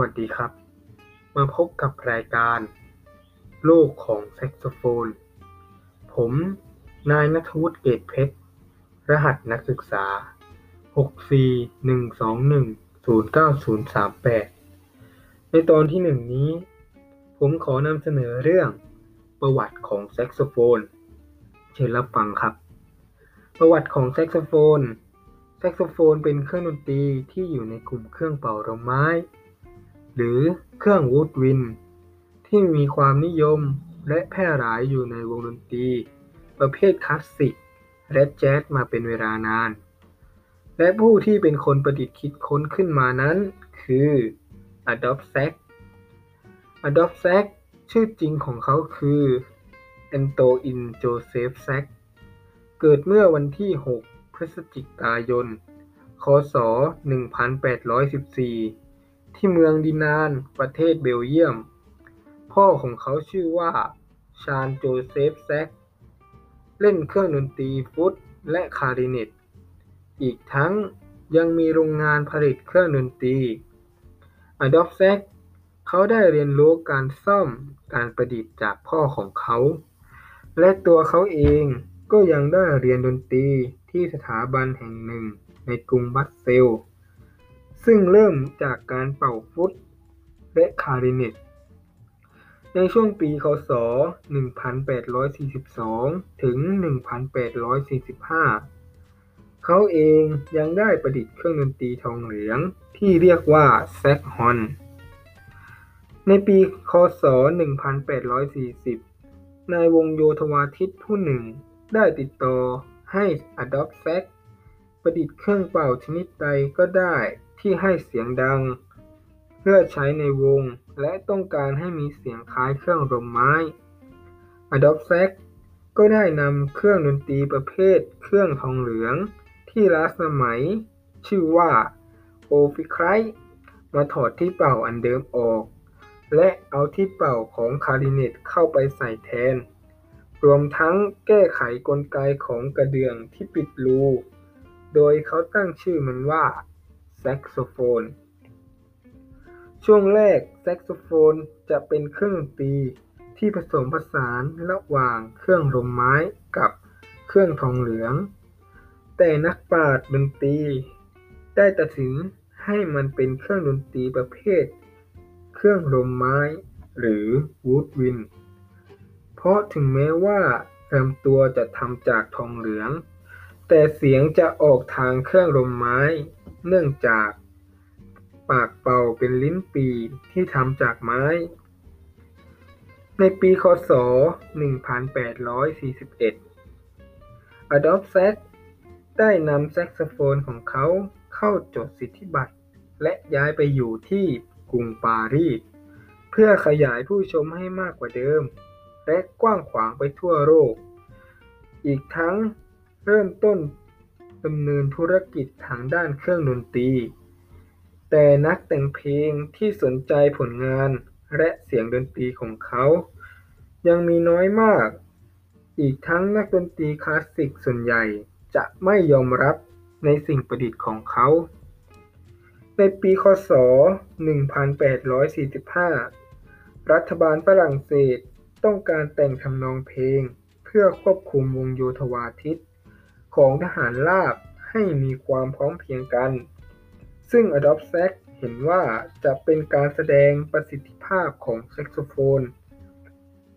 วัสดีครับ มาพบกับรายการ โลกของแซกโซโฟน ผม นายนัทวุฒิเกตเพชร รหัสนักศึกษา 641210938 ในตอนที่หนึ่งนี้ ผมขอนำเสนอเรื่องประวัติของแซกโซโฟน เชิญรับฟังครับ ประวัติของแซกโซโฟนแซกโซโฟนเป็นเครื่องดนตรีที่อยู่ในกลุ่มเครื่องเป่าลมไม้ หรือเครื่องวูดวิน ที่มีความนิยมและแพร่หลายอยู่ในวงดนตรี ประเภทคลาสสิกและแจ๊สมาเป็นเวลานาน และผู้ที่เป็นคนประดิษฐ์คิดค้นขึ้นมานั้น คือ Adolf Sax Adolf Sax ชื่อจริงของเขาคือ Antoine Joseph Sax เกิดเมื่อวันที่ 6 พฤศจิกายน คศ 1814 ที่เมืองดินาน ประเทศเบลเยียม พ่อของเขาชื่อว่า ชาร์ลโจเซฟแซก เล่นเครื่องดนตรีฟลูตและคลาริเน็ต อีกทั้งยังมีโรงงานผลิตเครื่องดนตรีอดอล์ฟแซกเขาได้เรียนรู้การซ่อมการประดิษฐ์จากพ่อของเขา และตัวเขาเองก็ยังได้เรียนดนตรีที่สถาบันแห่งหนึ่งในกรุงบัสเซล ซึ่งเริ่มจากการเป่าฟุตและคาริเนตในช่วงปีคศ 1842 ถึง 1845 เขาเองยังได้ประดิษฐ์เครื่องดนตรีทองเหลืองที่เรียกว่าแซกฮอน ในปีคศ 1840 นายวงโยธวาทิตผู้หนึ่งได้ติดต่อให้อดอล์แซก ประดิษฐ์เครื่องเป่าชนิดใดก็ได้ที่ให้เสียงดัง เพื่อใช้ในวง และต้องการให้มีเสียงคล้ายเครื่องลมไม้อดอล์ฟแซกก็ได้นำเครื่องดนตรีประเภทเครื่องทองเหลือง ที่ล้าสมัย ชื่อว่าโอฟิไคลด์มาถอดที่เป่าอันเดิมออก และเอาที่เป่าของคลาริเน็ตเข้าไปใส่แทน รวมทั้งแก้ไขกลไกของกระเดื่องที่ปิดรู โดยเขาตั้งชื่อมันว่าแซกโซโฟน ช่วงแรกแซกโซโฟนจะเป็นเครื่องดนตรีที่ผสมผสานระหว่างเครื่องลมไม้กับเครื่องทองเหลือง แต่นักปราชญ์ดนตรีได้ตัดสินให้มันเป็นเครื่องดนตรีประเภท เครื่องลมไม้หรือวูดวิน เพราะถึงแม้ว่าลำตัวจะทำจากทองเหลือง แต่เสียงจะออกทางเครื่องลมไม้ เนื่องจากปากเป่าเป็นลิ้นปีที่ทำจากไม้ ในปีคศ 1841 อดอล์ฟแซกได้นำแซกโซโฟนของเขาเข้าจดสิทธิบัตร และย้ายไปอยู่ที่กรุงปารีสเพื่อขยายผู้ชมให้มากกว่าเดิม และกว้างขวางไปทั่วโลก อีกทั้ง เริ่มต้นดำเนินธุรกิจทางด้านเครื่องดนตรี แต่นักแต่งเพลงที่สนใจผลงานและเสียงดนตรีของเขา ยังมีน้อยมาก อีกทั้งนักดนตรีคลาสสิกส่วนใหญ่จะไม่ยอมรับในสิ่งประดิษฐ์ของเขา ในปีคศ 1845 รัฐบาลฝรั่งเศสต้องการแต่งทำนองเพลงเพื่อควบคุมวงโยธวาทิต ของทหารราบให้มีความพร้อมเพรียงกัน ซึ่งอดอล์ฟแซกเห็นว่าจะเป็นการแสดงประสิทธิภาพของแซกโซโฟน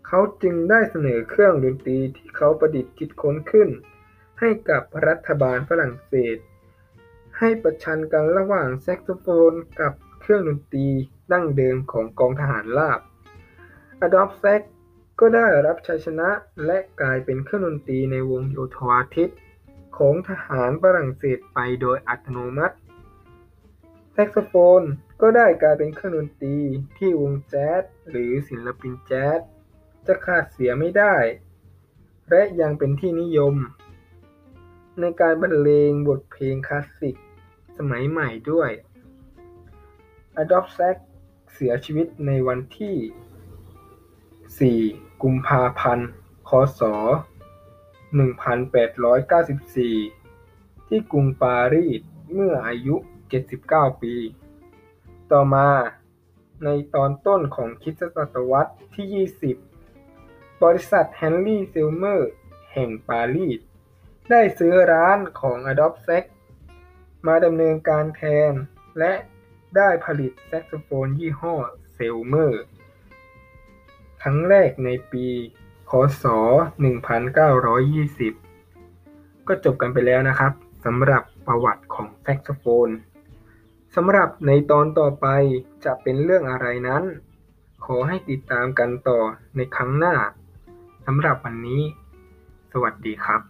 เขาจึงได้เสนอเครื่องดนตรีที่เขาประดิษฐ์คิดค้นขึ้น ให้กับรัฐบาลฝรั่งเศส ให้ประชันกันระหว่างแซกโซโฟนกับเครื่องดนตรีดั้งเดิมของกองทหารราบอดอล์ฟแซกก็ได้รับชัยชนะและกลายเป็นเครื่องดนตรีในวงโยธวาทิต ของทหารฝรั่งเศสไปโดยอัตโนมัติ แซกโซโฟนก็ได้กลายเป็นเครื่องดนตรีที่วงแจ๊สหรือศิลปินแจ๊สจะขาดเสียไม่ได้ และยังเป็นที่นิยม ในการบรรเลงบทเพลงคลาสสิกสมัยใหม่ด้วยอดอล์ฟแซกเสียชีวิตในวันที่ 4 กุมภาพันธ์ คศ 1894 ที่กรุงปารีสเมื่ออายุ 79 ปี ต่อมาในตอนต้นของคริสตศตวรรษที่ 20 บริษัทแฮนรี่เซลเมอร์แห่งปารีสได้ซื้อร้านของ Adolphe Sax มาดำเนินการแทน และได้ผลิตแซกโซโฟนยี่ห้อเซลเมอร์ครั้งแรกในปี คศ1920 ก็จบกันไปแล้วนะครับสำหรับประวัติของแซกโซโฟนสำหรับในตอนต่อไปจะเป็นเรื่องอะไรนั้น ขอให้ติดตามกันต่อในครั้งหน้าสำหรับวันนี้ สวัสดีครับ